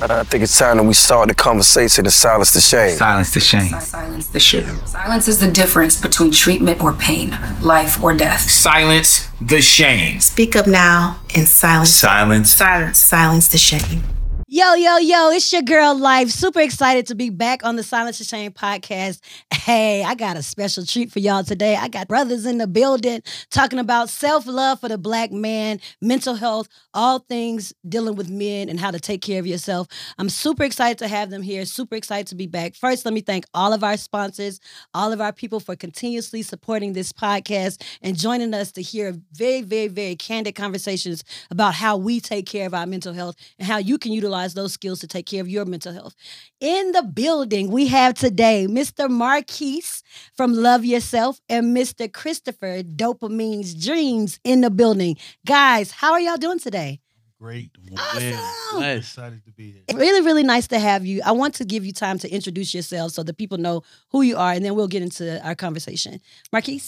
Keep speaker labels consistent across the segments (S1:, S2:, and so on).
S1: I think it's time that we start the conversation to silence the shame.
S2: Silence the shame.
S3: Silence the shame. Silence is the difference between treatment or pain, life or death.
S2: Silence the shame.
S4: Speak up now and silence.
S2: Silence.
S4: Silence. Silence the shame.
S5: Yo, yo, yo, it's your girl Life. Super excited to be back on the Silence the Shame podcast. Hey, I got a special treat for y'all today. I got brothers in the building talking about self love for the black man, mental health, all things dealing with men and how to take care of yourself. I'm super excited to have them here. Super excited to be back. First, let me thank all of our sponsors, all of our people for continuously supporting this podcast and joining us to hear very, very, very candid conversations about how we take care of our mental health and how you can utilize those skills to take care of your mental health. In the building, we have today Mr. Marquis from Love Yaself and Mr. Kristofer Dopamine's Dreamz in the building. Guys, how are y'all doing today?
S6: Great.
S5: Awesome.
S6: Excited to be here.
S5: Really, really nice to have you. I want to give you time to introduce yourself so that people know who you are, and then we'll get into our conversation. Marquis?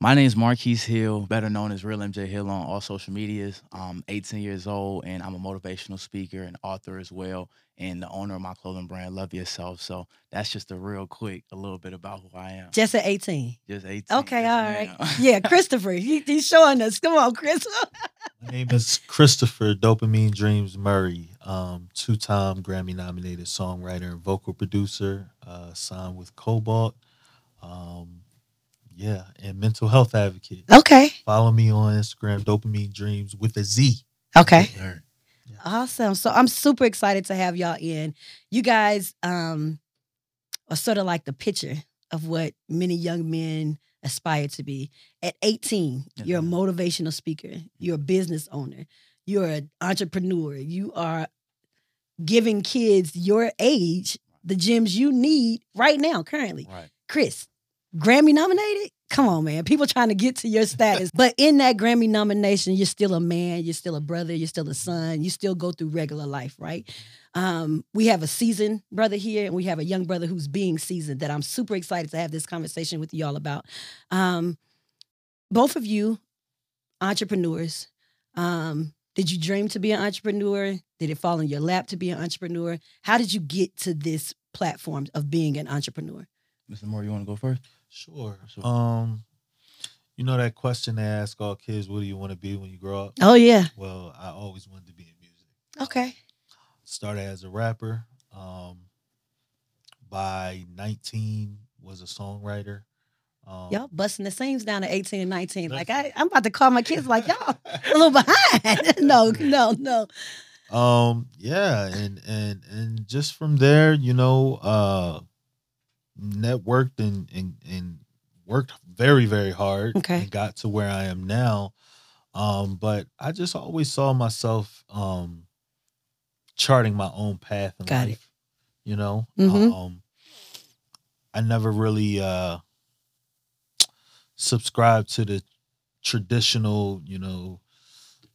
S7: My name is Marquis Hill, better known as Real MJ Hill on all social medias. I'm 18 years old and I'm a motivational speaker and author as well, and the owner of my clothing brand, Love Yaself. So that's just a real quick, a little bit about who I am.
S5: Just at 18.
S7: Just 18.
S5: Okay,
S7: yes,
S5: all
S7: ma'am.
S5: right. Yeah, Kristofer, he, he's showing us. Come on, Chris.
S6: My name is Kristofer Dopamine Dreamz Murray, um, two-time Grammy-nominated songwriter and vocal producer, uh, signed with Kobalt. Um, yeah, and mental health advocate.
S5: okay.
S6: Follow me on Instagram, Dopamine Dreamz with a Z.
S5: Okay.
S6: There.
S5: Awesome. So I'm super excited to have y'all in. You guys um are sort of like the picture of what many young men aspire to be. At 18, you're a motivational speaker, you're a business owner, you're an entrepreneur, you are giving kids your age the gems you need right now, currently.
S7: Right.
S5: Chris, Grammy nominated? Come on, man. People trying to get to your status. but in that Grammy nomination, you're still a man, you're still a brother, you're still a son, you still go through regular life, right? Um, we have a seasoned brother here, and we have a young brother who's being seasoned that I'm super excited to have this conversation with you all about. Um, both of you, entrepreneurs. Um, did you dream to be an entrepreneur? Did it fall in your lap to be an entrepreneur? How did you get to this platform of being an entrepreneur?
S7: Mr. Moore, you want to go first?
S6: Sure.
S7: Sure.
S6: Um, you know that question they ask all kids, what do you want to be when you grow up?
S5: Oh yeah.
S6: Well, I always wanted to be in music.
S5: Okay.
S6: Started as a rapper. Um, by 19, was a songwriter. Um,
S5: Y'all busting the seams down at 18 and 19. Like I, I'm about to call my kids like y'all a little behind. no, no, no.
S6: um yeah and and and just from there you know uh networked and and, and worked very very hard
S5: Okay.
S6: and got to where i am now um but i just always saw myself um charting my own path in
S5: Got it.
S6: life you know
S5: Mhm.
S6: um i never really uh subscribed to the traditional you know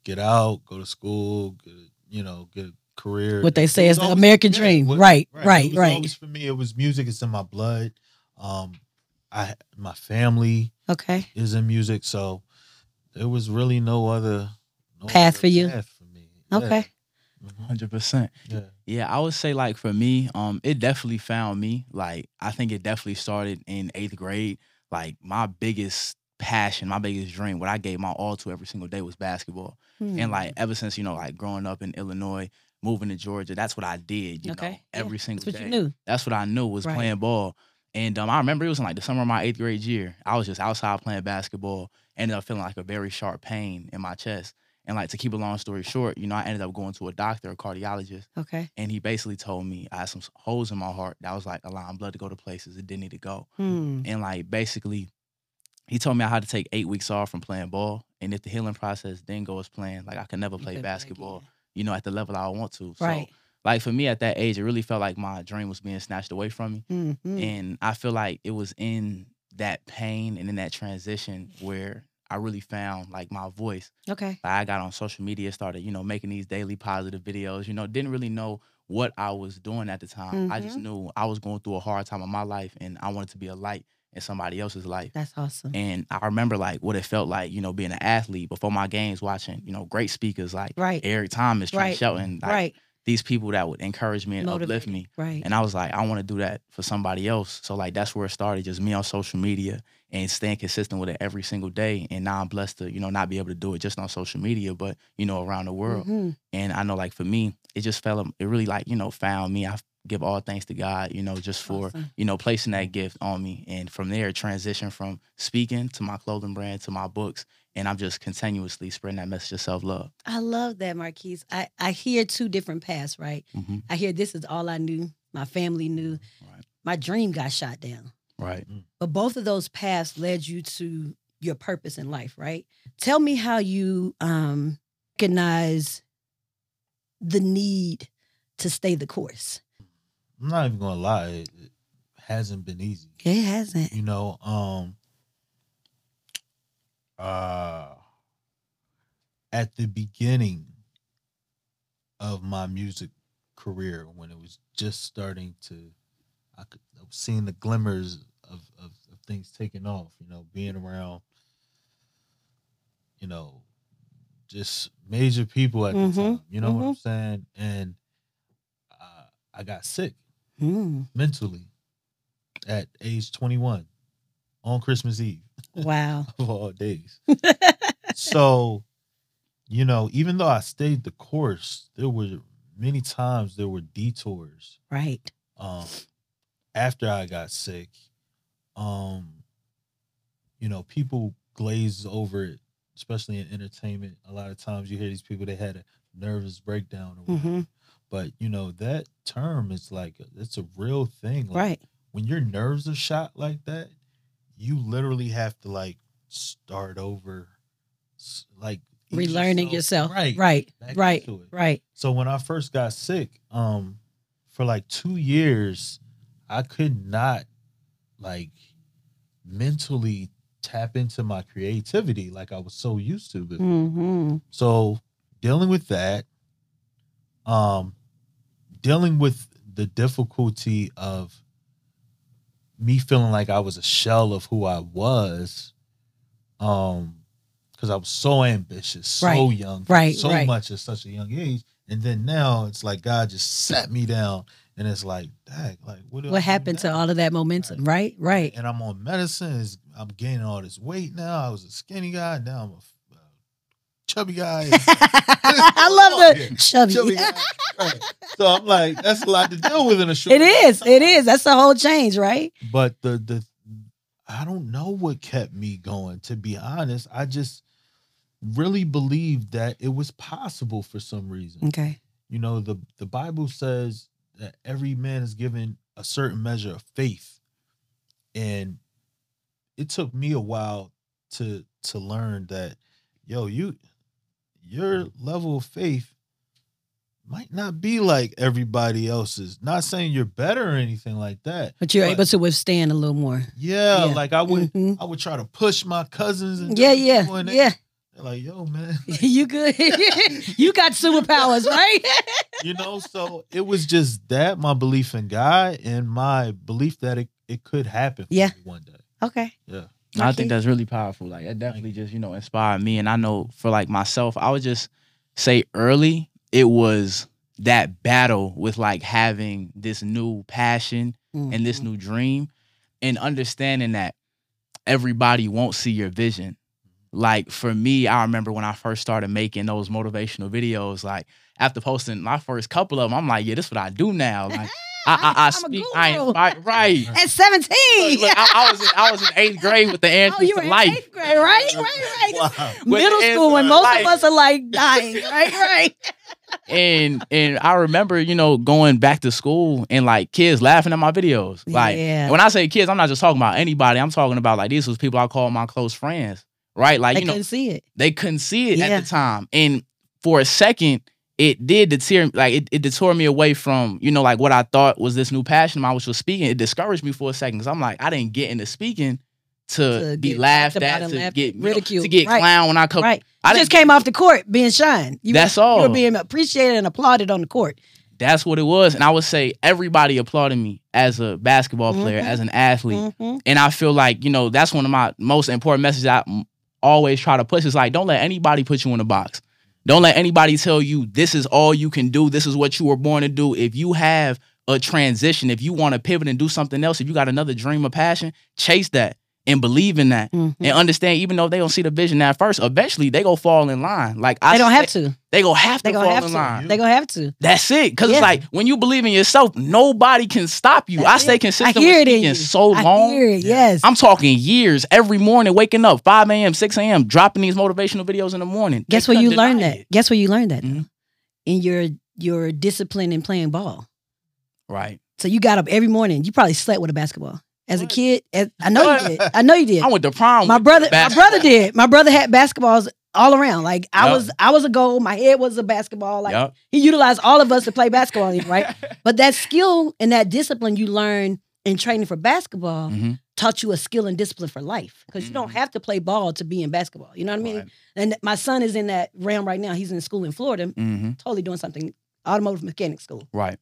S6: get out go to school get, you know get career
S5: What they say is the American
S6: yeah,
S5: dream.
S6: what-
S5: Right,
S6: It
S5: right, right.
S6: always for me, it was music. It's in my blood. Um, I my family
S5: Okay.
S6: is in music, so there was really no other no
S5: Path
S6: other
S5: for you?
S6: Path for me.
S5: Okay.
S6: Mhm.
S7: 100%.
S6: Yeah.
S7: Yeah, I would say like for me, um, it definitely found me. Like I think it definitely started in eighth grade. Like my biggest passion, my biggest dream, what I gave my all to every single day was basketball.
S5: Hmm.
S7: And like ever since you know, like growing up in Illinois, moving to Georgia, that's what I did. You
S5: Okay,
S7: know,
S5: yeah,
S7: every single
S5: That's what
S7: day.
S5: you knew.
S7: That's what I knew was
S5: Right.
S7: playing ball. And um, I remember it was in like the summer of my eighth grade year. I was just outside playing basketball. Ended up feeling like a very sharp pain in my chest. And like to keep a long story short, you know, I ended up going to a doctor, a cardiologist,
S5: Okay.
S7: and he basically told me I had some holes in my heart that was like allowing blood to go to places it didn't need to go.
S5: Hmm.
S7: And like basically, he told me I had to take eight weeks off from playing ball. And if the healing process didn't go as planned, like I could never play basketball. You know, at the level I want to. So
S5: Right.
S7: like for me at that age, it really felt like my dream was being snatched away from me.
S5: Mhm.
S7: And I feel like it was in that pain and in that transition where I really found like my voice.
S5: Okay.
S7: Like I got on social media, started, you know, making these daily positive videos, you know, didn't really know what I was doing at the time. I just
S5: Mhm.
S7: knew I was going through a hard time in my life and I wanted to be a light in somebody else's life.
S5: That's awesome.
S7: And I remember like what it felt like, you know, being an athlete before my games, watching, you know, great speakers like
S5: Right.
S7: Eric Thomas, Trent
S5: Right.
S7: Shelton, like
S5: right.
S7: these people that would encourage me and uplift me.
S5: Right.
S7: And I was like, I want to do that for somebody else. So like that's where it started, just me on social media and staying consistent with it every single day. And now I'm blessed to, you know, not be able to do it just on social media, but you know, around the world.
S5: Mhm.
S7: And I know like for me, it just fell it really like, you know, found me. I give all thanks to God, you know, just for,
S5: Awesome.
S7: you know, placing that gift on me. And from there transition from speaking to my clothing brand to my books. And I'm just continuously spreading that message of self-love.
S5: I love that, Marquis. I, I hear two different paths, right?
S7: Mhm.
S5: I hear this is all I knew. My family knew.
S7: Right.
S5: My dream got shot down.
S7: Right.
S5: But both of those paths led you to your purpose in life, right? Tell me how you um, recognize the need to stay the course.
S6: I'm not even gonna lie, it, it hasn't been easy.
S5: It hasn't.
S6: You know, um uh at the beginning of my music career when it was just starting to I could I was seeing the glimmers of, of, of things taking off, you know, being around, you know, just major people at
S5: Mhm,
S6: the time. You know what I'm saying? And uh, I got sick
S5: Mm,
S6: mentally at age 21 on Christmas Eve
S5: wow.
S6: of all days. so, you know, even though I stayed the course, there were many times there were detours
S5: right.
S6: um after I got sick. Um you know, people glaze over it, especially in entertainment. A lot of times you hear these people they had a nervous breakdown or whatever.
S5: hmm
S6: But you know, that term is like it's a real thing. Like,
S5: Right.
S6: when your nerves are shot like that, you literally have to like start over, like
S5: Relearning yourself.
S6: right,
S5: Right.
S6: back
S5: Right. Right.
S6: So when I first got sick, um, for like two years, I could not like mentally tap into my creativity like I was so used to. But
S5: hmm
S6: so dealing with that, um, dealing with the difficulty of me feeling like I was a shell of who I was, um, because I was so ambitious, so
S5: Right,
S6: young,
S5: right,
S6: so
S5: right.
S6: much at such a young age, and then now it's like God just sat me down, and it's like, dang, like what?
S5: What happened to all of that momentum? Right. Right.
S6: and I'm on medicine. Is I'm gaining all this weight now. I was a skinny guy. Now I'm a chubby guy.
S5: I love the chubby.
S6: chubby guy. Right. So I'm like, that's a lot to deal with in a short.
S5: It is. It is. That's the whole change, right?
S6: But the the I don't know what kept me going. To be honest, I just really believed that it was possible for some reason.
S5: Okay.
S6: You know, the the Bible says that every man is given a certain measure of faith. And it took me a while to to learn that yo, you your level of faith might not be like everybody else's. Not saying you're better or anything like that.
S5: But you're
S6: But-
S5: able to withstand a little more.
S6: Yeah,
S5: Yeah.
S6: like I would
S5: Mhm.
S6: I would try to push my cousins and
S5: Yeah, yeah,
S6: they-
S5: yeah.
S6: They're like, yo, man.
S5: you good? you got superpowers, right?
S6: you know, so it was just that my belief in God and my belief that it, it could happen for
S5: Yeah.
S6: me one day.
S5: okay.
S6: Yeah.
S7: I think that's really powerful. Like it definitely just, you know, inspired me. And I know for like myself, I would just say early, it was that battle with like having this new passion and this
S5: Mhm.
S7: new dream and understanding that everybody won't see your vision. Like for me, I remember when I first started making those motivational videos, like after posting my first couple of them, I'm like, yeah, this is what I do now. Like I, I, I speak, I
S5: guru.
S7: inspire, right.
S5: At 17.
S7: Look, look, I, I was in, I was in eighth grade with the
S5: oh,
S7: answers
S5: you were
S7: to
S5: in
S7: life.
S5: eighth grade, right? Right, right.
S6: Wow.
S5: Middle school when most
S7: to
S5: of us are like dying, right? Right.
S7: and and I remember, you know, going back to school and like kids laughing at my videos. Like
S5: Yeah.
S7: when I say kids, I'm not just talking about anybody. I'm talking about like these was people I call my close friends. Right? Like,
S5: I
S7: you know,
S5: couldn't see it.
S7: they couldn't see it
S5: Yeah.
S7: at the time. And for a second, it did deter like it, it detoured me away from, you know, like what I thought was this new passion I was for speaking. It discouraged me for a second because I'm like, I didn't get into speaking to,
S5: To
S7: be laughed at, to
S5: laughed
S7: get
S5: ridiculed.
S7: to get
S5: Right.
S7: clown when I come.
S5: Right.
S7: I
S5: just came off the court being shined. You
S7: That's
S5: were, You
S7: all.
S5: were being appreciated and applauded on the court.
S7: That's what it was. And I would say everybody applauded me as a basketball player,
S5: Mhm.
S7: as an athlete.
S5: Mhm.
S7: And I feel like, you know, that's one of my most important messages I always try to push is like, don't let anybody put you in a box. Don't let anybody tell you this is all you can do. This is what you were born to do. If you have a transition, if you want to pivot and do something else, if you got another dream or passion, chase that and believe in that.
S5: Mhm.
S7: And understand, even though they don't see the vision at first, eventually they go fall in line. Like I
S5: They don't have to.
S7: They go have to
S5: They gonna
S7: fall
S5: have
S7: in
S5: to.
S7: line.
S5: They gonna have to.
S7: That's it. Cause
S5: Yeah.
S7: it's like when you believe in yourself, nobody can stop you. I
S5: That's
S7: stay
S5: it.
S7: consistent
S5: I hear
S7: with
S5: it in
S7: speaking
S5: you.
S7: so
S5: I
S7: long.
S5: hear it. Yes.
S7: I'm talking years every morning, waking up 5 a.m., 6 a.m., dropping these motivational videos in the morning.
S5: Guess
S7: They
S5: where you learned that?
S7: it.
S5: Guess where you learned that? though?
S7: Mhm.
S5: In your your discipline in playing ball.
S7: Right.
S5: So you got up every morning. You probably slept with a basketball. As a kid, as, I know you did. I know you did.
S7: I went to prom.
S5: My
S7: with
S5: brother, my brother did. My brother had basketballs all around. Like I
S7: Yup.
S5: was, I was a goal. My head was a basketball. Like
S7: Yup.
S5: he utilized all of us to play basketball, right? but that skill and that discipline you learn in training for basketball
S7: Mhm.
S5: taught you a skill and discipline for life. Because you don't
S7: Mhm.
S5: have to play ball to be in basketball. You know what I mean?
S7: Right.
S5: And my son is in that realm right now. He's in school in Florida,
S7: Mhm.
S5: totally doing something automotive mechanic school.
S7: Right.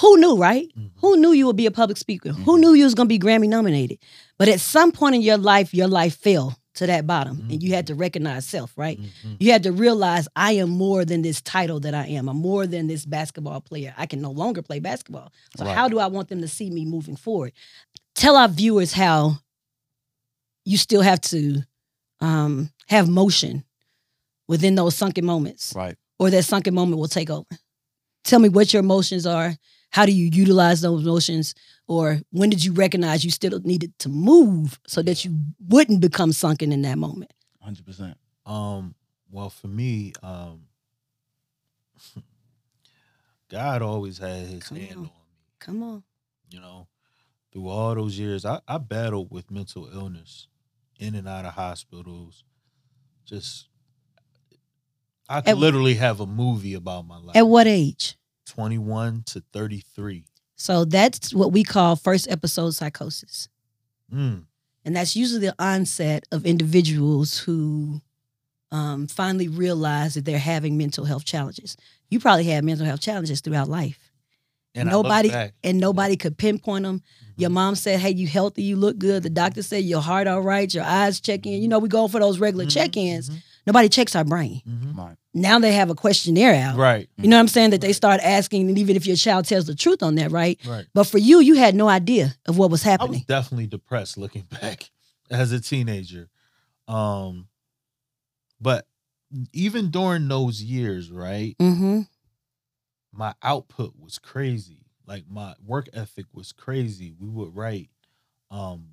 S5: Who knew, right?
S6: Mhm.
S5: Who knew you would be a public speaker? Who
S7: Mhm.
S5: knew you was gonna be Grammy nominated? But at some point in your life, your life fell to that bottom, and you had to recognize self, right?
S6: Mhm.
S5: You had to realize I am more than this title that I am. I'm more than this basketball player. I can no longer play basketball. So
S7: Right.
S5: how do I want them to see me moving forward? Tell our viewers how you still have to um, have motion within those sunken moments
S7: Right.
S5: or that sunken moment will take over. Tell me what your emotions are. How do you utilize those emotions? Or when did you recognize you still needed to move so that you wouldn't become sunken in that moment?
S7: 100%.
S6: Um, well, for me, um, God always had His
S5: Come
S6: hand
S5: on.
S6: on me.
S5: Come on.
S6: You know, through all those years, I, I battled with mental illness, in and out of hospitals. Just, I could
S5: At-
S6: literally have a movie about my life.
S5: At what age?
S6: Twenty-one to thirty-three.
S5: So that's what we call first episode psychosis.
S6: Mm.
S5: And that's usually the onset of individuals who um, finally realize that they're having mental health challenges. You probably had mental health challenges throughout life.
S6: And
S5: nobody and nobody could pinpoint them. Your mom said, "Hey, you healthy? You look good." The doctor said, "Your heart all right? Your eyes checking." You know, we go for those regular
S6: Mhm,
S5: check-ins.
S6: mhm,
S5: Nobody checks our brain.
S6: mhm.
S7: Right.
S5: Now they have a questionnaire out.
S6: Right,
S5: You know what I'm saying? That they start asking, and even if your child tells the truth on that, right?
S6: right.
S5: But for you, you had no idea of what was
S6: I was
S5: happening.
S6: definitely depressed looking back as a teenager. Um, but even during those years, right,
S5: mm-hmm.
S6: my output was crazy. Like my work ethic was crazy. We would write um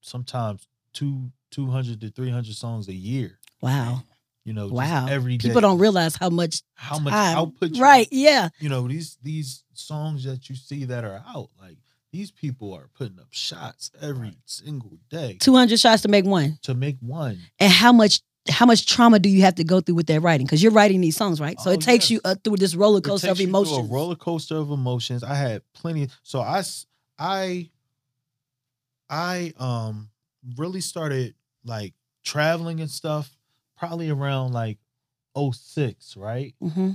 S6: sometimes two 200 to 300 songs a year.
S5: Wow.
S6: You know, just
S5: Wow.
S6: every day.
S5: People don't realize how much
S6: how much
S5: time.
S6: output you
S5: Right. Yeah.
S6: you know these these songs that you see that are out like these people are putting up shots every single day
S5: 200 shots to make one.
S6: to make one
S5: And how much how much trauma do you have to go through with that writing? Because you're writing these songs, right? So
S6: Oh,
S5: it takes
S6: yes.
S5: you uh, through this roller
S6: It
S5: coaster
S6: takes
S5: of
S6: you
S5: emotions.
S6: a roller coaster of emotions i had plenty so I, I, I um really started like traveling and stuff probably around like 06 right
S5: hmm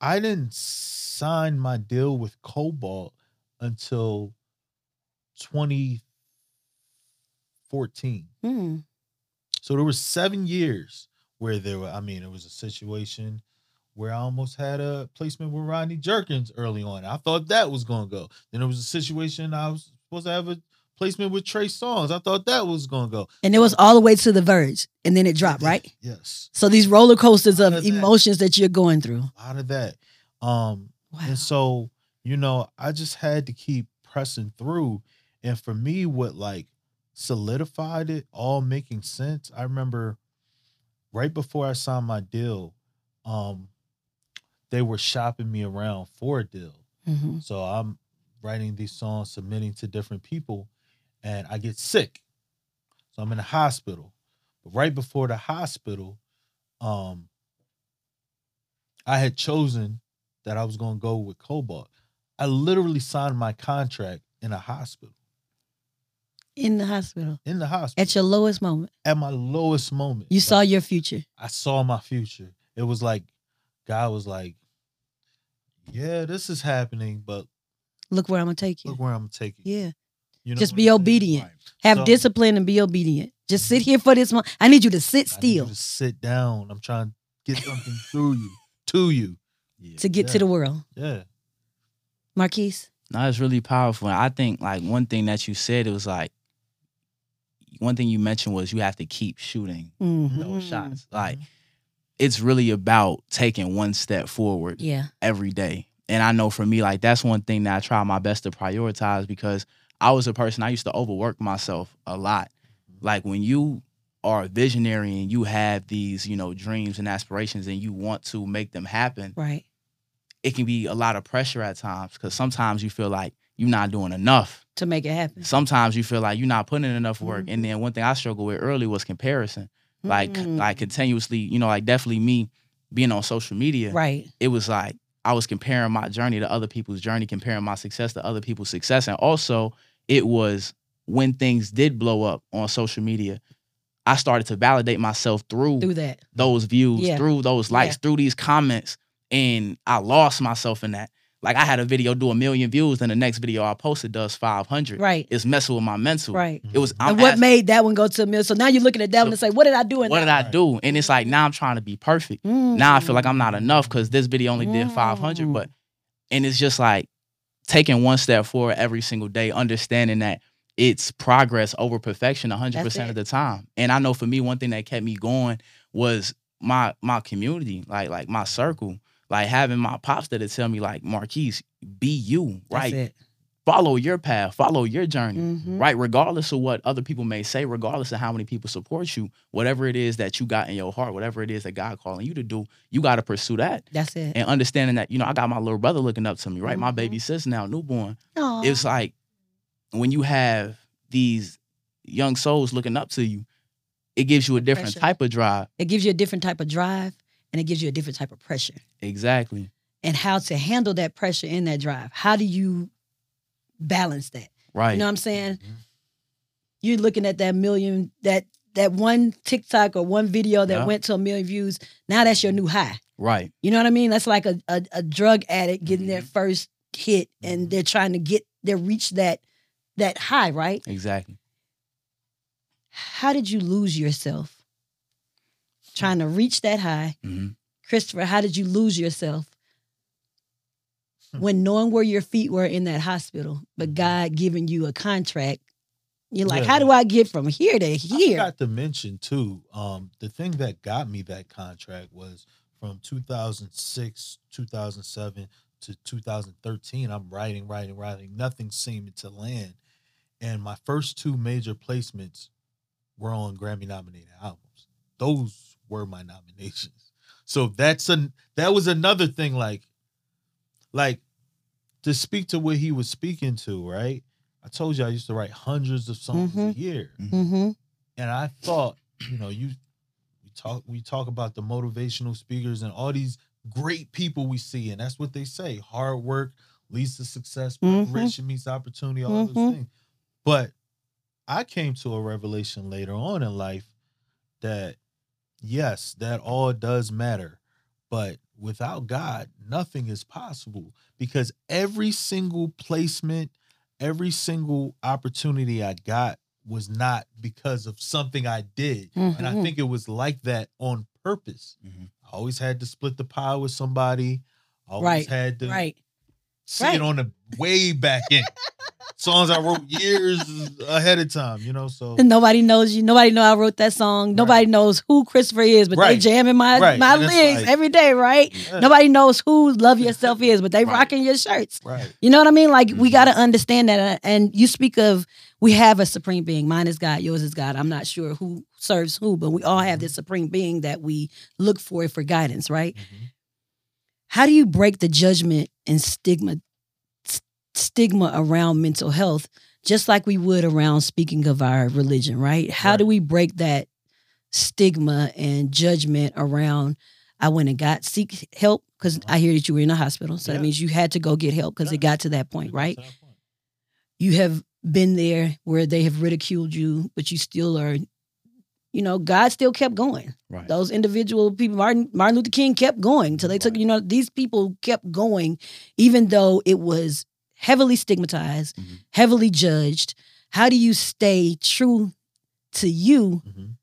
S6: i didn't sign my deal with Kobalt until 2014
S5: Mm.
S6: So there was seven years where there were, I mean, it was a situation where I almost had a placement with Rodney Jerkins early on. I thought that was gonna go. Then there was a situation I was supposed to have a placement with Trey Songz. I thought that was gonna go.
S5: And it was all the way to the verge, and then it dropped, right?
S6: Yes.
S5: So these roller coasters of
S6: of
S5: emotions that you're going through.
S6: A lot of that. Um,
S5: Wow.
S6: And so, you know, I just had to keep pressing through. And for me, what like solidified it all making sense, I remember right before I signed my deal, um, they were shopping me around for a deal.
S5: hmm
S6: So I'm writing these songs, submitting to different people, and I get sick. So I'm in the hospital. But right before the hospital, um, I had chosen that I was going to go with Kobalt. I literally signed my contract in a hospital.
S5: In the hospital,
S6: In the hospital.
S5: at your lowest moment,
S6: At my lowest moment.
S5: you
S6: Like,
S5: saw your future.
S6: I saw my future. It was like God was like, yeah, this is happening, but
S5: Look where I'm gonna take you.
S6: look where I'm taking. you.
S5: Yeah.
S6: You know
S5: Just be
S6: I'm
S5: obedient.
S6: Right.
S5: Have
S6: So-
S5: discipline and be obedient. Just sit here for this one. I need you to sit
S6: I need
S5: still
S6: you to sit down. I'm trying to get something through you, to you.
S7: Yeah.
S5: to get to the world.
S6: Yeah.
S5: Marquis.
S7: No, it's really powerful. And I think like one thing that you said, it was like one thing you mentioned was you have to keep shooting
S5: Mhm.
S7: those shots. Like it's really about taking one step forward
S5: Yeah.
S7: every day. And I know for me, like that's one thing that I try my best to prioritize because I was a person I used to overwork myself a lot. Like when you are a visionary and you have these, you know, dreams and aspirations and you want to make them happen,
S5: Right.
S7: it can be a lot of pressure at times because sometimes you feel like you're not doing enough.
S5: To make it happen.
S7: Sometimes you feel like you're not putting in enough work.
S5: Mhm.
S7: And then one thing I struggled with early was comparison. Like
S5: Mm.
S7: like continuously, you know, like definitely me being on social media
S5: Right.
S7: it was like I was comparing my journey to other people's journey, comparing my success to other people's success. And also, it was when things did blow up on social media, I started to validate myself through
S5: through that.
S7: those views,
S5: Yeah.
S7: through those likes,
S5: Yeah.
S7: through these comments. And I lost myself in that. Like I had a video do a million views, then the next video I posted does 500.
S5: Right.
S7: It's messing with my mental.
S5: Right.
S7: It was, I'm
S5: and what
S7: asking-
S5: made that one go to a million? So now you're looking at that one and say, what did I do in
S7: what did I do? And it's like now I'm trying to be perfect. Now I feel like I'm not enough because this video only did 500.
S5: Mm.
S7: But and it's just like taking one step forward every single day, understanding that it's progress over perfection 100 percent of the time. And I know for me, one thing that kept me going was my my community, like like my circle, like having my pops that would tell me like Marquis, be you, right? Follow your path, follow your journey
S5: Mhm.
S7: right? Regardless of what other people may say, regardless of how many people support you, whatever it is that you got in your heart, whatever it is that God calling you to do, you got to pursue that.
S5: That's it.
S7: And understanding that, you know, I got my little brother looking up to me, right? My
S5: Mhm.
S7: baby sis now, newborn.
S5: Aw.
S7: It's like when you have these young souls looking up to you, it gives you a different
S5: Pressure.
S7: type of drive.
S5: it gives you a different type of drive and it gives you a different type of pressure
S7: Exactly.
S5: and how to handle that pressure in that drive. How do you balance that?
S7: Right.
S5: You know what I'm saying? You're looking at that million, that that one TikTok or one video that
S7: Yeah.
S5: went to a million views. Now that's your new high.
S7: right.
S5: You know what I mean? That's like a, a, a drug addict getting their
S7: Mm-hmm.
S5: first hit and they're trying to get they reach that that high, right?
S7: Exactly.
S5: How did you lose yourself trying to reach that high?
S7: hmm
S5: Kristofer, how did you lose yourself when knowing where your feet were in that hospital, but God giving you a contract? You're like,
S6: Yeah.
S5: how do I get from here to here?
S6: I forgot to mention too. Um, the thing that got me that contract was from 2006, 2007 to 2013. I'm writing, writing, writing. Nothing seemed to land, and my first two major placements were on Grammy nominated albums. Those were my nominations. So that's a that was another thing. Like, like to speak to what he was speaking to. Right. I told you I used to write hundreds of songs
S5: Mhm.
S6: a year
S5: Mm-hmm.
S6: and I thought, you know, you we talk we talk about the motivational speakers and all these great people we see, and that's what they say: hard work leads to success,
S5: Mhm.
S6: preparation meets opportunity, all
S5: Mhm.
S6: those things. But I came to a revelation later on in life that yes, that all does matter, but without God, nothing is possible because every single placement, every single opportunity I got was not because of something I did. And I
S5: Mhm.
S6: think it was like that on purpose.
S7: Mhm.
S6: I always had to split the pie with somebody. I always
S5: Right,
S6: had to
S5: Right.
S6: See
S5: right.
S6: on the way back in. Songs I wrote years ahead of time, you know. So
S5: And nobody knows you. Nobody know I wrote that song. Nobody knows who Kristofer is, but they
S6: Right.
S5: jamming my
S6: Right.
S5: my lyrics
S6: like-
S5: every day, right?
S6: Yeah.
S5: Nobody knows who Love Yaself is, but they
S7: Right.
S5: rocking your shirts.
S6: right.
S5: You know what I mean? Like we
S7: Mhm.
S5: got to understand that. And you speak of we have a supreme being. Mine is God. Yours is God. I'm not sure who serves who, but we all have this supreme being that we look for for guidance, right?
S6: Mhm.
S5: How do you break the judgment and stigma s- stigma around mental health, just like we would around speaking of our religion, right? How do we break that stigma and judgment around? I went and got seek help because I hear that you were in a hospital, so
S6: Yeah.
S5: that means you had to go get help because
S6: Yeah.
S5: it got to that point, right?
S6: That point.
S5: You have been there where they have ridiculed you, but you still are you know, God still kept going.
S7: Right.
S5: Those individual people, Martin Martin Luther King kept going until they took, you know, these people kept going, even though it was heavily stigmatized,
S7: Mhm.
S5: heavily judged. How do you stay true to you
S6: Mhm.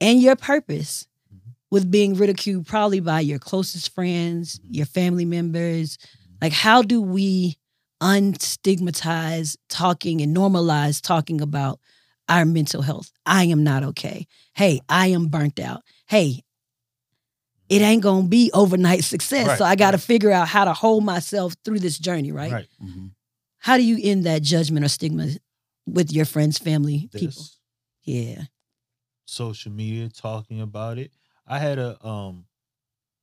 S5: and your purpose
S6: Mhm.
S5: with being ridiculed probably by your closest friends,
S6: Mhm.
S5: your family members? Like, how do we unstigmatize talking and normalize talking about our mental health? I am not okay. Hey, I am burnt out. Hey, it ain't gonna be overnight success.
S6: Right,
S5: so I gotta
S6: right.
S5: figure out how to hold myself through this journey, right?
S6: Right.
S7: Mhm.
S5: How do you end that judgment or stigma with your friends, family, people? Yeah.
S6: social media talking about it. I had a um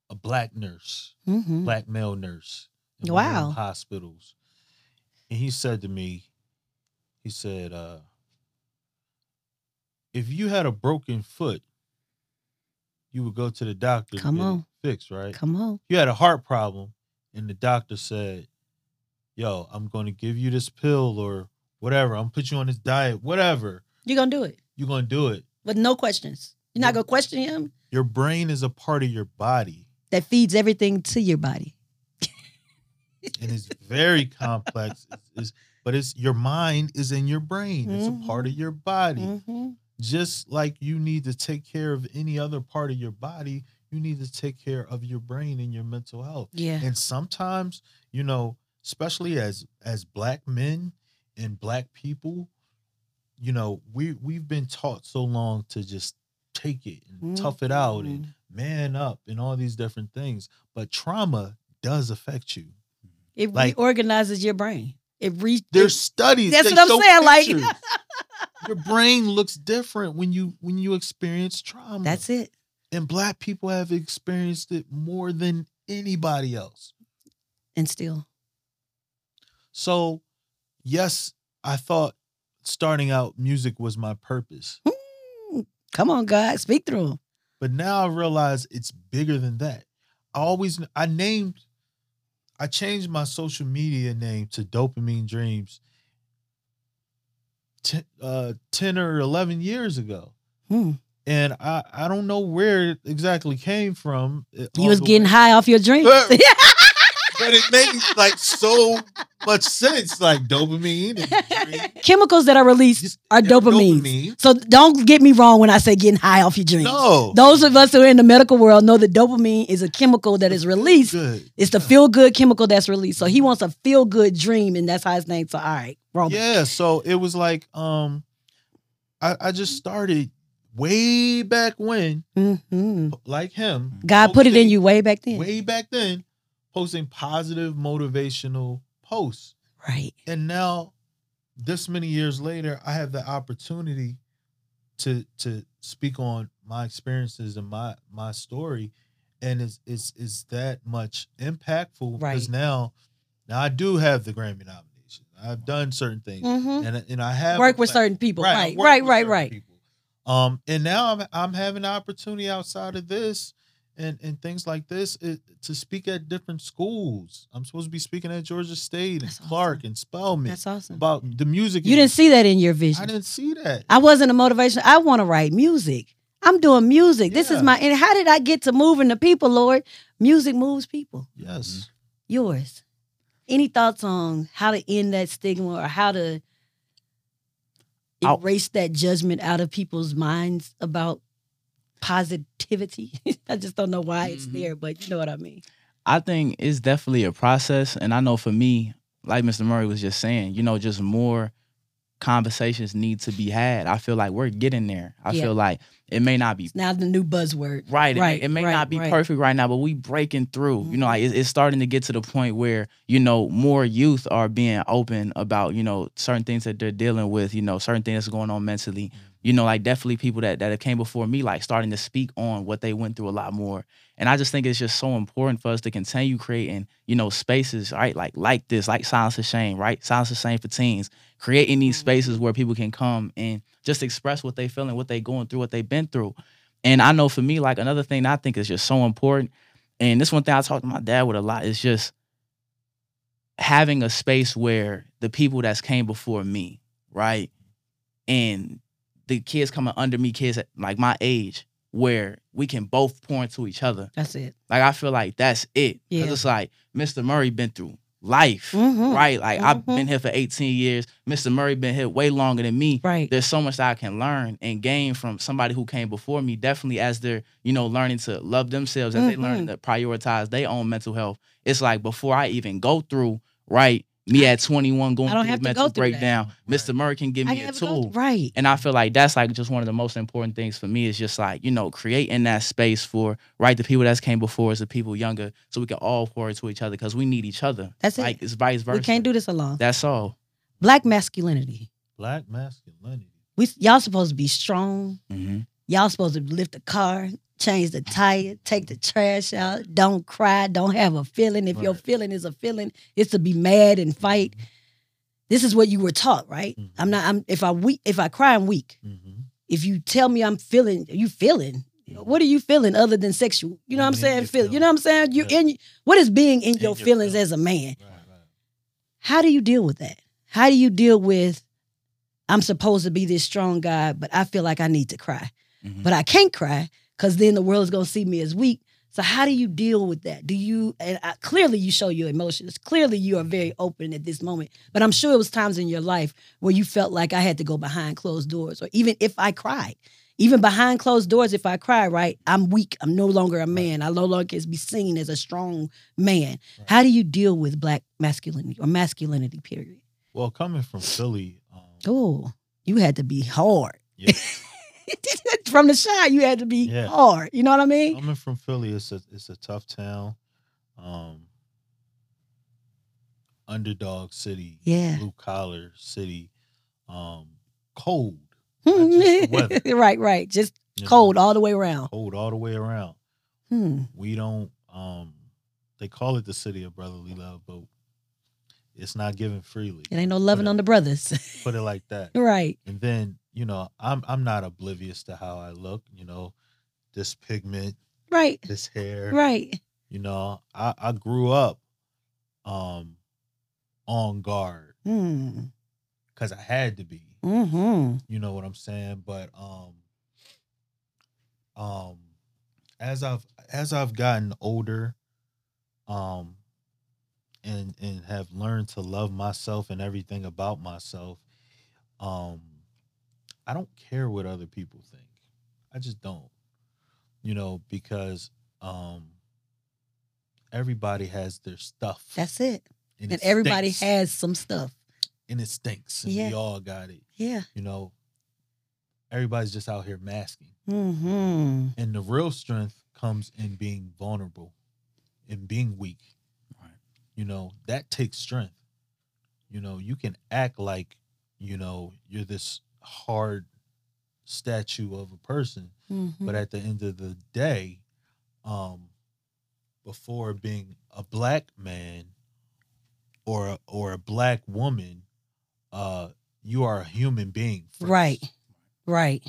S6: a black nurse,
S5: hmm
S6: black male nurse in one of
S5: Wow.
S6: hospitals. And he said to me, he said, uh, if you had a broken foot, you would go to the doctor to
S5: Come
S6: get
S5: on.
S6: fixed, right?
S5: Come on.
S6: you had a heart problem and the doctor said, Yo, I'm going to give you this pill or whatever. I'm put you on this diet, whatever.
S5: You're gonna do it
S6: You're going to do it.
S5: with no questions. You're not gonna question him.
S6: Your brain is a part of your body
S5: That feeds everything to your body.
S6: and it's very complex. It's, it's- but it's your mind is in your brain. It's a part of your body.
S5: Mm-hmm.
S6: Just like you need to take care of any other part of your body, you need to take care of your brain and your mental health.
S5: Yeah.
S6: and sometimes you know especially as as black men and black people you know we we've been taught so long to just take it and tough it out and
S5: Mhm.
S6: man up and all these different things but trauma does affect you
S5: It
S6: like-
S5: reorganizes your brain. It re
S6: there's studies
S5: That's what I'm
S6: show
S5: saying, like-
S6: pictures. your brain looks different when you when you experience trauma
S5: that's it.
S6: and black people have experienced it more than anybody else
S5: And still.
S6: So, yes, I thought starting out music was my purpose,
S5: Mm, Come on, God. Speak through him.
S6: but now I realize it's bigger than that. I always I named I changed my social media name to Dopamine Dreamz ten, uh, 10 or 11 years ago.
S5: Hmm.
S6: And I, I don't know where it exactly came from.
S5: You was getting
S6: way-
S5: high off your drink.
S6: but it made like so much sense, like dopamine.
S5: Chemicals that are released
S6: Just-
S5: are dopamine.
S6: dopamine.
S5: So don't get me wrong when I say getting high off your drink.
S6: No.
S5: Those of us who are in the medical world know that dopamine is a chemical that is released.
S6: Good.
S5: It's the feel good chemical that's released. So he wants a feel good dream, and that's how his name. So all right, Roman.
S6: Yeah. So it was like, um, I, I just started way back when,
S5: Mhm.
S6: like him.
S5: God put it in you way back then.
S6: Way back then, posting positive motivational posts.
S5: Right.
S6: And now, this many years later, I have the opportunity to to speak on my experiences and my my story. And it's it's it's that much impactful because
S5: Right.
S6: now now I do have the Grammy nomination. I've done certain things.
S5: Mhm.
S6: and and I have
S5: Work
S6: a
S5: with certain people. Right. Right. Right. Right.
S6: people. Um, and now I'm I'm having the opportunity outside of this and and things like this it, to speak at different schools. I'm supposed to be speaking at Georgia State and
S5: That's
S6: Clark
S5: awesome.
S6: and Spelman
S5: That's awesome.
S6: about the music.
S5: You didn't see that in your vision.
S6: I didn't see that.
S5: I wasn't a motivation. I want to write music. I'm doing music. This is my. And how did I get to moving the people, Lord? Music moves people.
S6: yes.
S5: Yours. Any thoughts on how to end that stigma or how to
S7: I'll-
S5: erase that judgment out of people's minds about positivity? I just don't know why it's
S7: Mhm.
S5: there, but you know what I mean.
S7: I think it's definitely a process. And I know for me, like Mr. Murray was just saying, you know, just more conversations need to be had. I feel like we're getting there. I
S5: Yeah.
S7: feel like it may not be
S5: It's now the new buzzword.
S7: right. It may-
S5: Right,
S7: It may,
S5: right,
S7: not be
S5: right.
S7: perfect right now, but we breaking through. You know, like it's, it's starting to get to the point where you know more youth are being open about you know certain things that they're dealing with. You know, certain things that's going on mentally. You know, like definitely people that that came before me, like starting to speak on what they went through a lot more. And I just think it's just so important for us to continue creating, you know, spaces, right? Like like this, like Silence of Shame, right? Silence of Shame for teens. Creating these spaces mm-hmm. where people can come and just express what they feeling, what they going through, what they've been through. And I know for me, like another thing I think is just so important, and this one thing I talk to my dad with a lot is just having a space where the people that's came before me, right? And the kids coming under me, kids at, like my age, where we can both pour into each other.
S5: That's it.
S7: Like I feel like that's it.
S5: Yeah.
S7: Cause it's like Mr. Murray been through life,
S5: Mhm.
S7: right? Like I've
S5: Mhm.
S7: been here for 18 years. Mr. Murray been here way longer than me.
S5: Right.
S7: There's so much that I can learn and gain from somebody who came before me. Definitely as they're, you know, learning to love themselves, as they learn
S5: Mhm.
S7: to prioritize their own mental health. It's like before I even go through, right? Me at 21 going
S5: I don't
S7: through
S5: have
S7: a
S5: to
S7: mental
S5: go through that.
S7: breakdown. Mr. Murray can give me a
S5: have to go-
S7: tool.
S5: right.
S7: And I feel like that's like just one of the most important things for me is just like, you know, creating that space for right the people that's came before us, the people younger, so we can all pour into each other because we need each other.
S5: That's it.
S7: Like it's vice versa.
S5: We can't do this alone.
S7: That's all.
S5: Black masculinity.
S6: Black masculinity.
S5: We y'all supposed to be strong.
S7: Mm-hmm.
S5: Y'all supposed to lift a car, change the tire, take the trash out. Don't cry. Don't have a feeling. If your
S6: Right.
S5: feeling is a feeling, it's to be mad and fight. This is what you were taught, right?
S6: Mhm.
S5: I'm not. I'm if I weak. If I cry, I'm weak.
S6: Mm-hmm.
S5: If you tell me I'm feeling, you feeling. What are you feeling other than sexual? You know what I'm saying? Feel. You know what I'm saying? You
S6: Yeah.
S5: in what is being in,
S6: In
S5: your
S6: your
S5: feelings as a man?
S6: Right, right.
S5: How do you deal with that? How do you deal with I'm supposed to be this strong guy, but I feel like I need to cry.
S7: Mhm.
S5: But I can't cry because then the world is going to see me as weak. So how do you deal with that? Do you and I, clearly you show your emotions. Clearly you are very open at this moment. But I'm sure it was times in your life where you felt like I had to go behind closed doors or even if I cried. Even behind closed doors, if I cry, right, I'm weak. I'm no longer a man. I no longer can be seen as a strong man. How do you deal with black masculinity or masculinity, period?
S6: Well, coming from Philly, um,
S5: Oh, you had to be hard.
S6: Yeah.
S5: From the shy, you had to be
S6: Yeah.
S5: hard. You know what I mean?
S6: coming from Philly, it's a it's a tough town, um, underdog city,
S5: Yeah.
S6: blue collar city, um, cold, just the weather,
S5: right, right. Just
S6: you know,
S5: cold all the way around.
S6: cold all the way around.
S5: Hmm.
S6: We don't. Um, they call it the city of brotherly love, but it's not given freely.
S5: It ain't no loving
S6: it-
S5: on the brothers.
S6: Put it like that.
S5: right.
S6: And then you know, I'm I'm not oblivious to how I look. You know, this pigment,
S5: Right.
S6: this hair.
S5: Right.
S6: You know, I I grew up, um, on guard
S5: Hmm.
S6: because I had to be.
S5: Mm-hmm.
S6: You know what I'm saying? But um, um, as I've as I've gotten older, um, and and have learned to love myself and everything about myself, um, I don't care what other people think. I just don't. You know, because um, everybody has their stuff.
S5: That's it.
S6: and,
S5: And
S6: it
S5: everybody
S6: stinks,
S5: has some stuff.
S6: and it stinks, and
S5: Yeah.
S6: we all got it.
S5: Yeah.
S6: You know, everybody's just out here masking.
S5: Mm-hmm.
S6: And the real strength comes in being vulnerable and being weak.
S7: Right.
S6: You know, that takes strength. You know, you can act like, you know, you're this hard statue of a person,
S5: Mm-hmm.
S6: but at the end of the day, um, before being a black man or a, or a black woman, uh, you are a human being. First.
S5: Right. Right.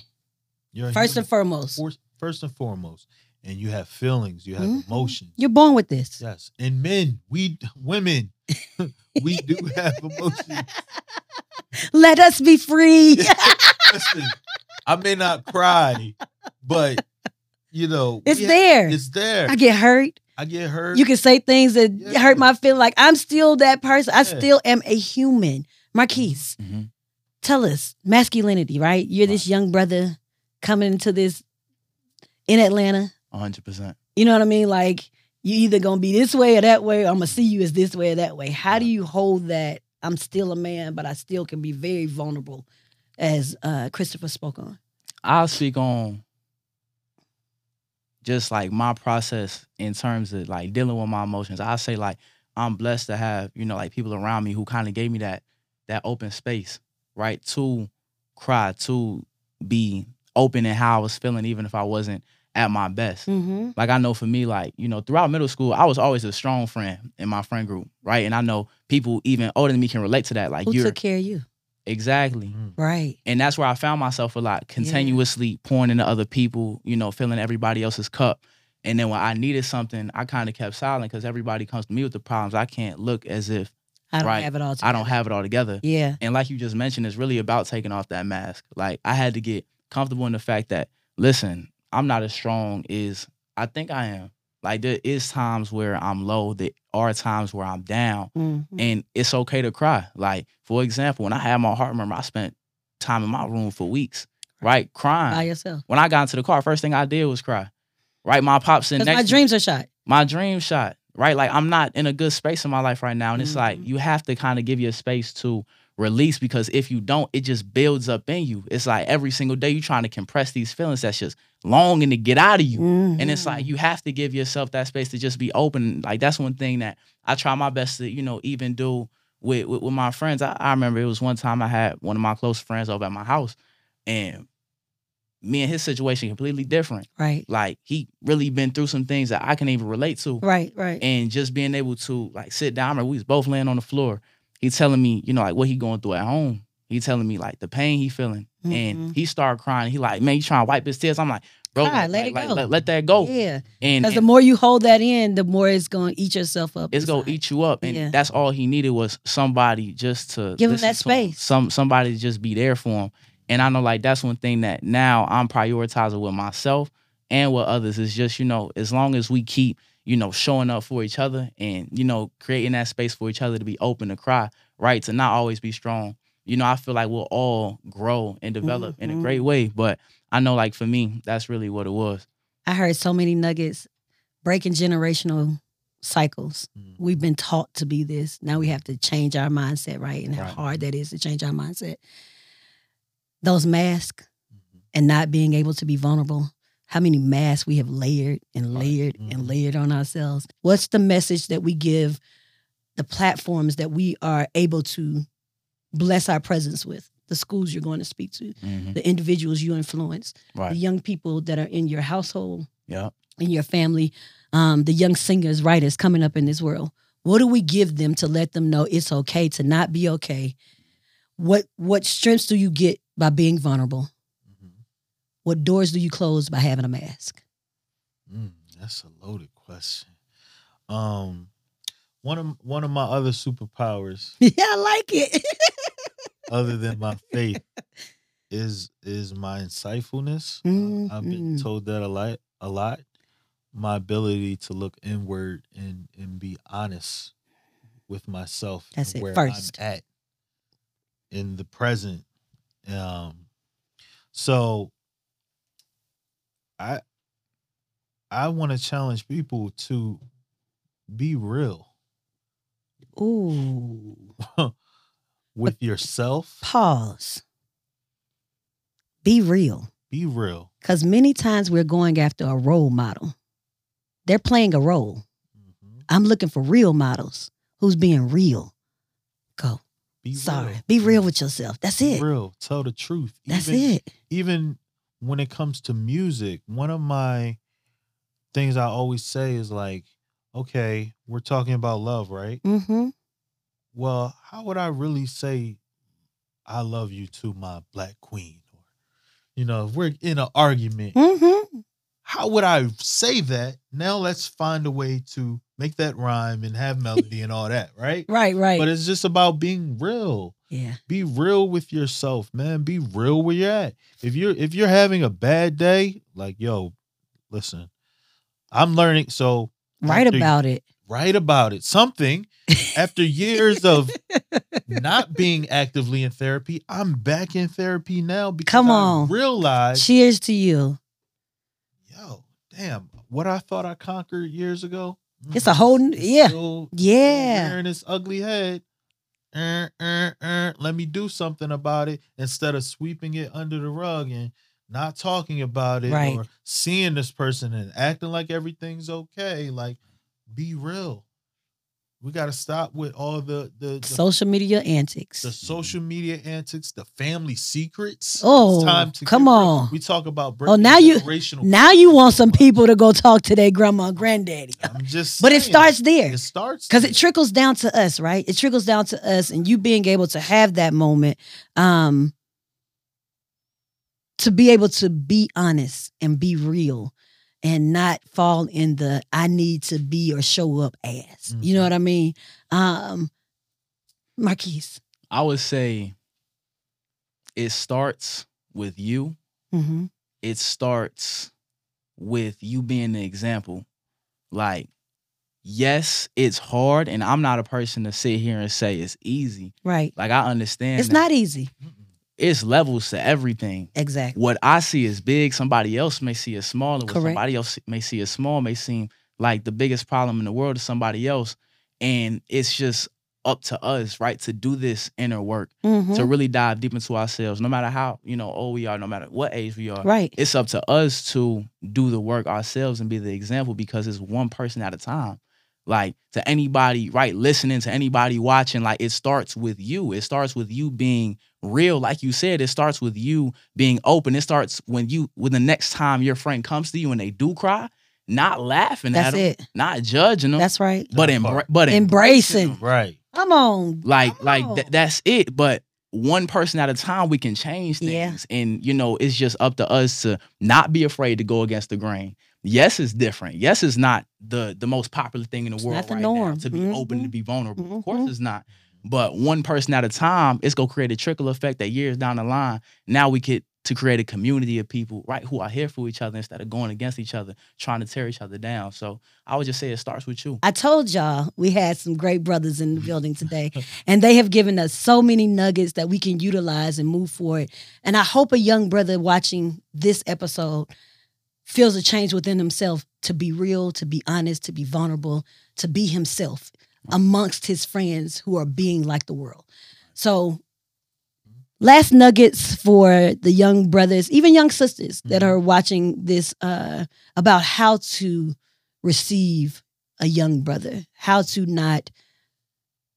S6: You're
S5: First and foremost,
S6: first, first and foremost, and you have feelings, you have
S5: Mhm.
S6: emotions.
S5: you're born with this.
S6: Yes, and men, we women, we do have emotions.
S5: Let us be free.
S6: Listen, I may not cry, but you know,
S5: it's
S6: we ha-
S5: there.
S6: It's there.
S5: I get hurt.
S6: I get hurt.
S5: You can say things that
S6: Yeah.
S5: hurt my feeling. Like I'm still that person. I still am a human. Marquis,
S7: Mhm.
S5: tell us masculinity, right? You're this young brother coming into this in Atlanta.
S7: Hundred percent.
S5: You know what I mean? Like you either gonna be this way or that way, or I'm gonna see you as this way or that way. How do you hold that? I'm still a man, but I still can be very vulnerable, as uh, Kristofer spoke on.
S7: I'll speak on just like my process in terms of like dealing with my emotions. I say like I'm blessed to have, you know, like people around me who kind of gave me that that open space, right? To cry, to be open in how I was feeling, even if I wasn't at my best.
S5: Mm-hmm.
S7: Like I know for me, like, you know, throughout middle school, I was always a strong friend in my friend group, right? And I know people even older than me can relate to that. Like you're
S5: took care of you?
S7: exactly.
S6: Mhm.
S5: Right.
S7: And that's where I found myself a lot, continuously pouring into other people, you know, filling everybody else's cup. And then when I needed something, I kind of kept silent because everybody comes to me with the problems. I can't look as if
S5: I don't
S7: right?
S5: have it all
S7: I don't have it all together.
S5: Yeah.
S7: And like you just mentioned, it's really about taking off that mask. Like I had to get comfortable in the fact that, listen, I'm not as strong as I think I am. Like there is times where I'm low. There are times where I'm down,
S5: Mhm.
S7: and it's okay to cry. Like for example, when I had my heart murmur, I spent time in my room for weeks, right, crying.
S5: By yourself.
S7: when I got into the car, first thing I did was cry. Right, my pops
S5: Because
S7: next.
S5: my
S7: me
S5: dreams are shot.
S7: my dream shot, right? Like I'm not in a good space in my life right now. And it's like
S5: Mhm.
S7: you have to kind of give your space to release because if you don't, it just builds up in you. It's like every single day you're trying to compress these feelings that's just longing to get out of you. And it's
S5: Mhm.
S7: like you have to give yourself that space to just be open. Like that's one thing that I try my best to, you know, even do with with, with my friends. I, I remember it was one time I had one of my close friends over at my house and me and his situation completely different.
S5: right.
S7: Like he really been through some things that I can even relate to
S5: Right, right.
S7: and just being able to like sit down and we was both laying on the floor he telling me you know like what he going through at home he telling me like the pain he feeling
S5: Mhm.
S7: and he started crying he like man you trying to wipe his tears i'm like bro
S5: Cry,
S7: like,
S5: let it
S7: like,
S5: go.
S7: let, let that go
S5: Yeah.
S7: and,
S5: Because the more you hold that in, the more it's going to eat yourself up.
S7: it's gonna eat you up and
S5: Yeah.
S7: that's all he needed was somebody just to
S5: Give him that
S7: to him.
S5: space.
S7: some somebody to just be there for him and i know like that's one thing that now i'm prioritizing with myself and with others is just you know as long as we keep you know showing up for each other and you know creating that space for each other to be open to cry right to not always be strong you know i feel like we'll all grow and develop in a great way but i know like for me that's really what it was
S5: I heard so many nuggets breaking generational cycles.
S6: Mm.
S5: We've been taught to be this. Now we have to change our mindset, right? And how
S7: Right.
S5: hard that is to change our mindset. Those masks
S6: Mhm.
S5: and not being able to be vulnerable. How many masks we have layered and
S6: Right.
S5: layered and layered on ourselves. What's the message that we give the platforms that we are able to bless our presence with? The schools you're going to speak to, the individuals you influence,
S7: right.
S5: the young people that are in your household,
S7: yeah
S5: in your family, um, the young singers, writers coming up in this world. What do we give them to let them know it's okay to not be okay? What what strengths do you get by being vulnerable?
S6: Mhm.
S5: What doors do you close by having a mask?
S6: Mm, that's a loaded question. Um, one of one of my other superpowers,
S5: yeah, I like it.
S6: other than my faith, is is my insightfulness. Uh, I've been
S5: Mhm.
S6: told that a lot. A lot. My ability to look inward and and be honest with myself.
S5: That's it,
S6: where
S5: first.
S6: I'm at in the present. Um, so I I want to challenge people to be real
S5: Ooh.
S6: with yourself.
S5: Pause. Be real.
S6: Be real.
S5: Because many times we're going after a role model. They're playing a role.
S6: Mhm.
S5: I'm looking for real models who's being real. Go.
S6: Be
S5: Sorry.
S6: real.
S5: Be real with yourself. That's
S6: Be
S5: it.
S6: real. Tell the truth.
S5: That's
S6: even,
S5: it.
S6: Even when it comes to music, one of my things I always say is like, okay, we're talking about love, right?
S5: Mm-hmm.
S6: Well, how would I really say I love you to my black queen? Or, you know, if we're in an argument,
S5: Mm-hmm.
S6: how would I say that? Now let's find a way to make that rhyme and have melody and all that, right?
S5: Right, right.
S6: But it's just about being real.
S5: yeah.
S6: Be real with yourself, man. Be real where you're at. If you're if you're having a bad day, like yo, listen, I'm learning. So
S5: Right
S6: after-
S5: about it.
S6: write about it. Something after years of not being actively in therapy, I'm back in therapy now because
S5: Come
S6: I
S5: on.
S6: realized,
S5: Cheers to you.
S6: yo, damn, what I thought I conquered years ago.
S5: It's a whole yeah.
S6: still
S5: Yeah.
S6: rearing this ugly head. Er, er, er, let me do something about it instead of sweeping it under the rug and not talking about it
S5: Right.
S6: or seeing this person and acting like everything's okay. Like, be real. We got to stop with all the the, the
S5: Social media antics.
S6: the social media antics, the family secrets.
S5: Oh,
S6: It's time to
S5: come on.
S6: We talk about
S5: Oh, now you- now you want some people to go talk to their grandma and granddaddy.
S6: I'm just
S5: But it starts there.
S6: It starts
S5: because it trickles down to us right it trickles down to us and you being able to have that moment um to be able to be honest and be real and not fall in the i need to be or show up as you know
S6: Mhm.
S5: what i mean um Marquis.
S7: I would say it starts with you.
S5: Mm-hmm.
S7: It starts with you being the example. Like, yes, it's hard, and I'm not a person to sit here and say it's easy.
S5: Right.
S7: Like, I understand
S5: It's
S7: that.
S5: not easy.
S7: It's levels to everything.
S5: Exactly.
S7: What I see as big, somebody else may see as small, and what
S5: Correct.
S7: somebody else may see as small may seem like the biggest problem in the world to somebody else. And it's just up to us, right, to do this inner work,
S5: Mhm.
S7: to really dive deep into ourselves, no matter how, you know, old we are, no matter what age we are.
S5: Right.
S7: It's up to us to do the work ourselves and be the example because it's one person at a time. Like to anybody, right, listening to anybody watching, like it starts with you. It starts with you being real. Like you said, it starts with you being open. It starts when you when the next time your friend comes to you and they do cry, not laughing
S5: That's
S7: at them,
S5: it.
S7: not judging them,
S5: That's right.
S7: but
S6: That
S7: embra- but
S5: Embracing.
S7: them.
S6: Right.
S5: Come on.
S7: Like
S5: Come
S7: like
S5: on.
S7: th- that's it. But one person at a time, we can change things.
S5: Yeah.
S7: And you know, it's just up to us to not be afraid to go against the grain. Yes, is different. Yes, is not the the most popular thing in the
S5: It's
S7: world
S5: not the
S7: right now
S5: norm.
S7: to be open to be vulnerable. Of
S5: Mhm.
S7: course, it's not. But one person at a time, it's gonna create a trickle effect that years down the line. Now we get to create a community of people, right, who are here for each other instead of going against each other, trying to tear each other down. So I would just say it starts with you.
S5: I told y'all we had some great brothers in the building today, and they have given us so many nuggets that we can utilize and move forward. And I hope a young brother watching this episode feels a change within himself to be real, to be honest, to be vulnerable, to be himself amongst his friends who are being like the world. So, last nuggets for the young brothers, even young sisters that are watching this uh, about how to receive a young brother, how to not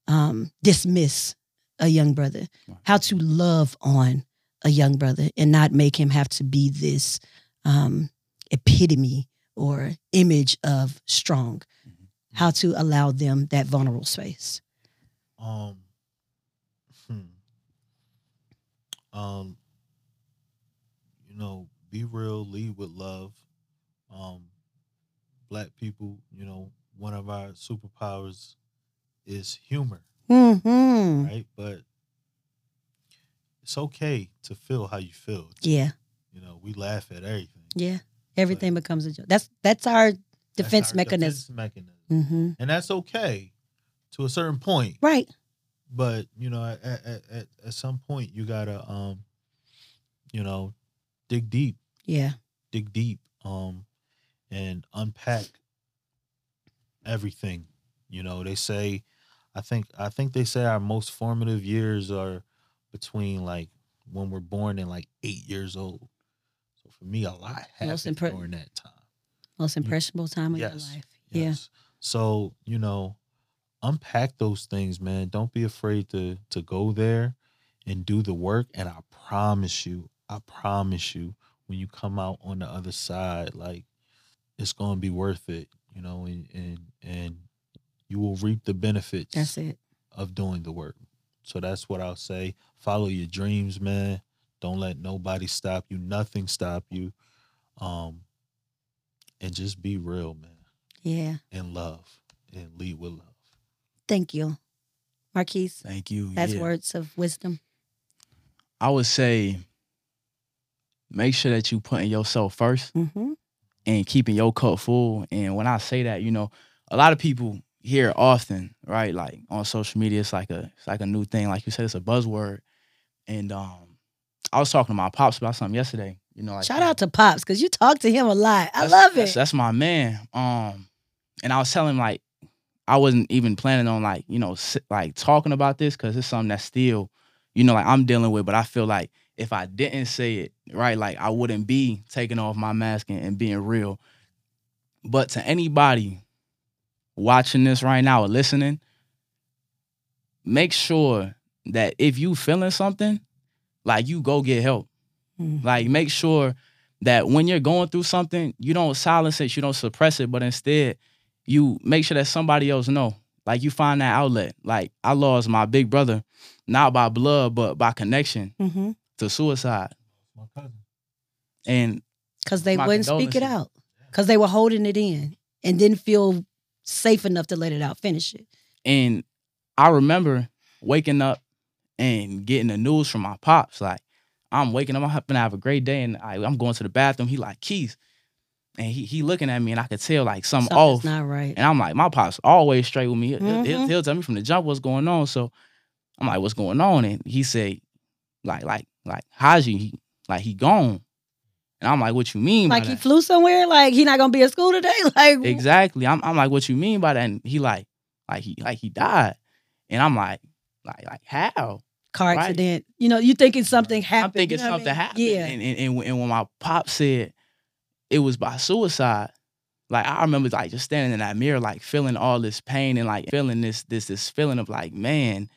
S5: um, dismiss a young brother, how to love on a young brother and not make him have to be this um, epitome or image of strong, how to allow them that vulnerable space.
S6: Um. Hmm. Um. You know, be real, lead with love. Um. Black people, you know, one of our superpowers is humor,
S5: Mm-hmm.
S6: right? But it's okay to feel how you feel.
S5: Yeah,
S6: You know, we laugh at everything.
S5: yeah. Everything becomes a joke. That's that's our
S6: That's
S5: defense
S6: our
S5: mechanism.
S6: defense mechanism.
S5: Mm-hmm.
S6: And that's okay to a certain point.
S5: Right.
S6: but you know at, at, at, at some point you gotta um you know dig deep
S5: Yeah.
S6: dig deep um and unpack everything you know they say i think i think they say our most formative years are between like when we're born and like eight years old for me a lot
S5: Most
S6: happened
S5: impre-
S6: during that time
S5: Most impressionable time of
S6: Yes.
S5: your life.
S6: Yes. So, you know, unpack those things, man. Don't be afraid to to go there and do the work. And I promise you, I promise you, when you come out on the other side, like it's gonna be worth it, you know, and and and you will reap the benefits
S5: That's it.
S6: of doing the work. So that's what I'll say. Follow your dreams, man. Don't let nobody stop you. Nothing stop you. Um, and just be real, man
S5: Yeah.
S6: and love and lead with love.
S5: Thank you. Marquis,
S7: Thank you.
S5: that's
S7: yeah.
S5: words of wisdom.
S7: I would say make sure that you putting yourself first
S5: Mm-hmm.
S7: and keeping your cup full. And when I say that, you know, a lot of people hear it often, right? Like on social media, it's like a it's like a new thing. Like you said, it's a buzzword. And um, I was talking to my pops about something yesterday. You know, like
S5: Shout out to Pops because you talk to him a lot. I
S7: That's-
S5: love
S7: That's,
S5: it.
S7: that's my man. Um, and I was telling him like I wasn't even planning on like you know like talking about this because it's something that's still you know like I'm dealing with. But I feel like if I didn't say it right, like I wouldn't be taking off my mask and, and being real. But to anybody watching this right now or listening, make sure that if you feeling something, like you go get help.
S5: Mhm.
S7: Like make sure that when you're going through something, you don't silence it, you don't suppress it, but instead you make sure that somebody else know. Like you find that outlet. Like I lost my big brother, not by blood, but by connection
S5: Mm-hmm.
S7: to suicide.
S6: My cousin.
S7: And
S5: Because they wouldn't speak it out. Because they were holding it in and didn't feel safe enough to let it out, finish it.
S7: and I remember waking up and getting the news from my pops. Like, I'm waking up, I'm gonna have a great day, and I, I'm going to the bathroom. He like keys, and he he looking at me, and I could tell like something
S5: Something's
S7: off.
S5: not right.
S7: And I'm like, my pops always straight with me. He'll- He'll,
S5: mm-hmm.
S7: he'll tell me from the jump what's going on. So I'm like, what's going on? And he said, like, like, like, Haji, he like he gone. And I'm like, what you mean
S5: Like he
S7: that?
S5: flew somewhere. Like he not gonna be at school today. Like
S7: exactly. I'm I'm like, what you mean by that? And he like, like he like he died. And I'm like, like, like how?
S5: Car
S7: Right.
S5: accident. You know, you thinking something happened.
S7: I'm thinking
S5: you know what I
S7: something
S5: mean?
S7: happened.
S5: Yeah.
S7: And, and, and when my pop said it was by suicide, like I remember like just standing in that mirror, like feeling all this pain and like feeling this this this feeling of like, man,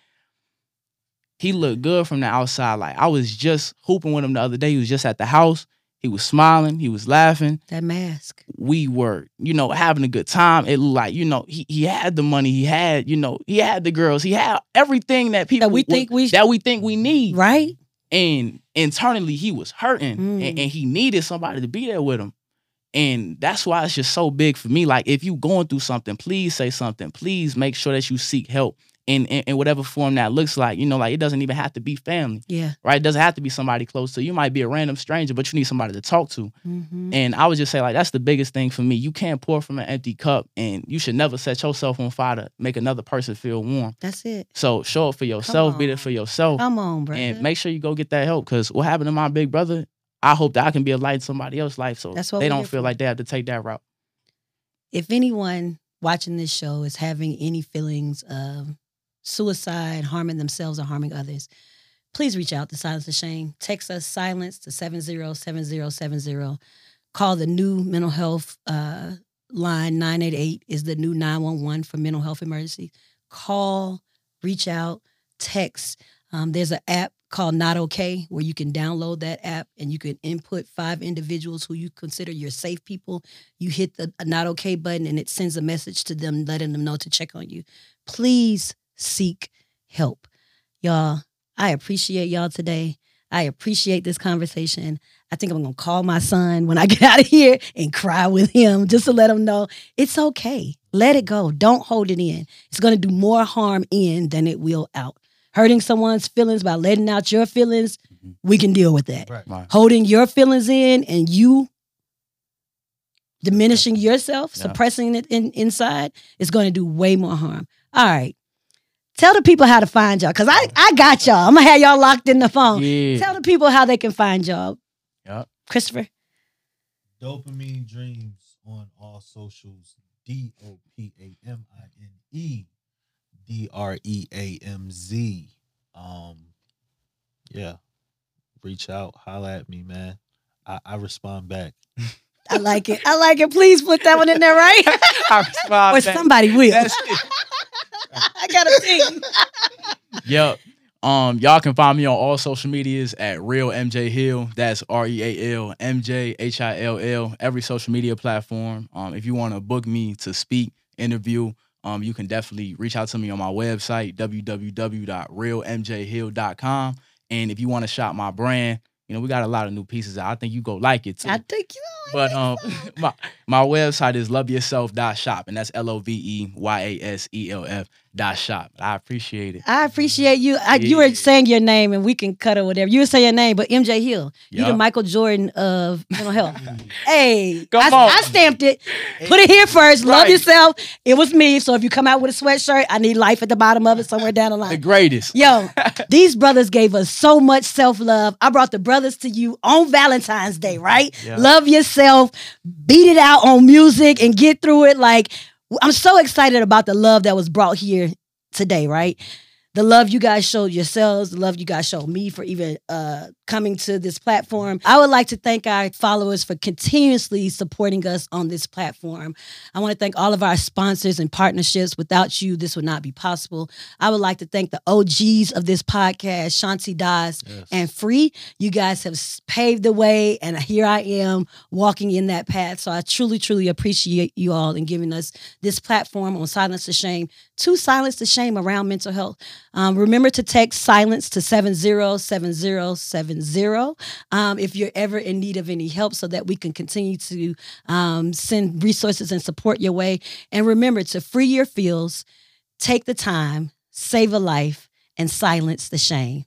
S7: he looked good from the outside. Like I was just hooping with him the other day. He was just at the house. He was smiling. He was laughing.
S5: that mask.
S7: We were, you know, having a good time. It looked like, you know, he, he had the money. He had, you know, he had the girls. He had everything that people
S5: That we think we-
S7: that we think we need
S5: Right?
S7: and internally he was hurting
S5: Mm.
S7: and, and he needed somebody to be there with him and that's why it's just so big for me like if you going through something please say something please make sure that you seek help in, in, in whatever form that looks like you know like it doesn't even have to be family
S5: Yeah.
S7: right it doesn't have to be somebody close to you You might be a random stranger but you need somebody to talk to
S5: hmm
S7: and i would just say like that's the biggest thing for me you can't pour from an empty cup and you should never set yourself on fire to make another person feel warm
S5: That's it.
S7: so show up for yourself be there for yourself
S5: Come on, bro.
S7: and make sure you go get that help. Because what happened to my big brother, I hope that I can be a light in somebody else's life, so
S5: That's what
S7: they don't feel
S5: for.
S7: like they have to take that route.
S5: if anyone watching this show is having any feelings of suicide, harming themselves, or harming others, please reach out to Silence the Shame. Text us silence to 707070. Call the new mental health uh, line 988 is the new 911 for mental health emergencies. Call, reach out, text. Um, there's an app called Not Okay where you can download that app and you can input five individuals who you consider your safe people you hit the not okay button and it sends a message to them letting them know to check on you. Please seek help. Y'all, I appreciate y'all today. I appreciate this conversation. I think I'm going to call my son when I get out of here and cry with him just to let him know it's okay. Let it go. Don't hold it in. It's going to do more harm in than it will out. Hurting someone's feelings by letting out your feelings, mm-hmm. we can deal with that
S6: Right.
S7: Right.
S5: holding your feelings in and you diminishing yourself,
S7: Yeah.
S5: suppressing it in, inside is going to do way more harm. All right. Tell the people how to find y'all. Cause I, I got y'all. I'm gonna have y'all locked in the phone.
S7: Yeah.
S5: Tell the people how they can find y'all.
S7: Yup.
S5: Kristofer.
S6: Dopamine Dreamz on all socials. D O P A M I N E D R E A M Z. Um, yeah. Reach out, holla at me, man. I, I respond back.
S5: I like it. I like it. Please put that one in there, right?
S7: I respond
S5: or
S7: back.
S5: somebody will. I got a team.
S7: Yep. Um, y'all can find me on all social medias at Real MJ Hill. That's R E A L M J H I L L. Every social media platform. Um, if you want to book me to speak, interview, um, you can definitely reach out to me on my website www.realmjhill.com. And if you want to shop my brand, you know we got a lot of new pieces out. I think you go like it too.
S5: I think you Like
S7: But um, my my website is loveyaself.shop, and that's L O V E Y A S E L F dot shop. I appreciate it.
S5: I appreciate you. I, You were saying your name, and we can cut or whatever. You were saying your name, but MJ Hill, you the Michael Jordan of mental health. hey,
S7: Come
S5: I,
S7: on.
S5: I stamped it. Put it here first. Love yourself. It was me. So if you come out with a sweatshirt, I need life at the bottom of it somewhere down the line.
S7: The greatest.
S5: Yo, these brothers gave us so much self love. I brought the brothers to you on Valentine's Day, right?
S7: Yeah.
S5: Love yourself, beat it out on music, and get through it. Like, I'm so excited about the love that was brought here today, right? The love you guys showed yourselves, the love you guys showed me for even uh, coming to this platform. I would like to thank our followers for continuously supporting us on this platform. I want to thank all of our sponsors and partnerships. Without you, this would not be possible. I would like to thank the OGs of this podcast, Shanti Das
S6: Yes.
S5: and Free. You guys have paved the way, and here I am walking in that path. So I truly, truly appreciate you all in giving us this platform on Silence the Shame to silence the shame around mental health. Um, remember to text silence to 707070 um, if you're ever in need of any help so that we can continue to um, send resources and support your way. And remember to free your feels, take the time, save a life, and silence the shame.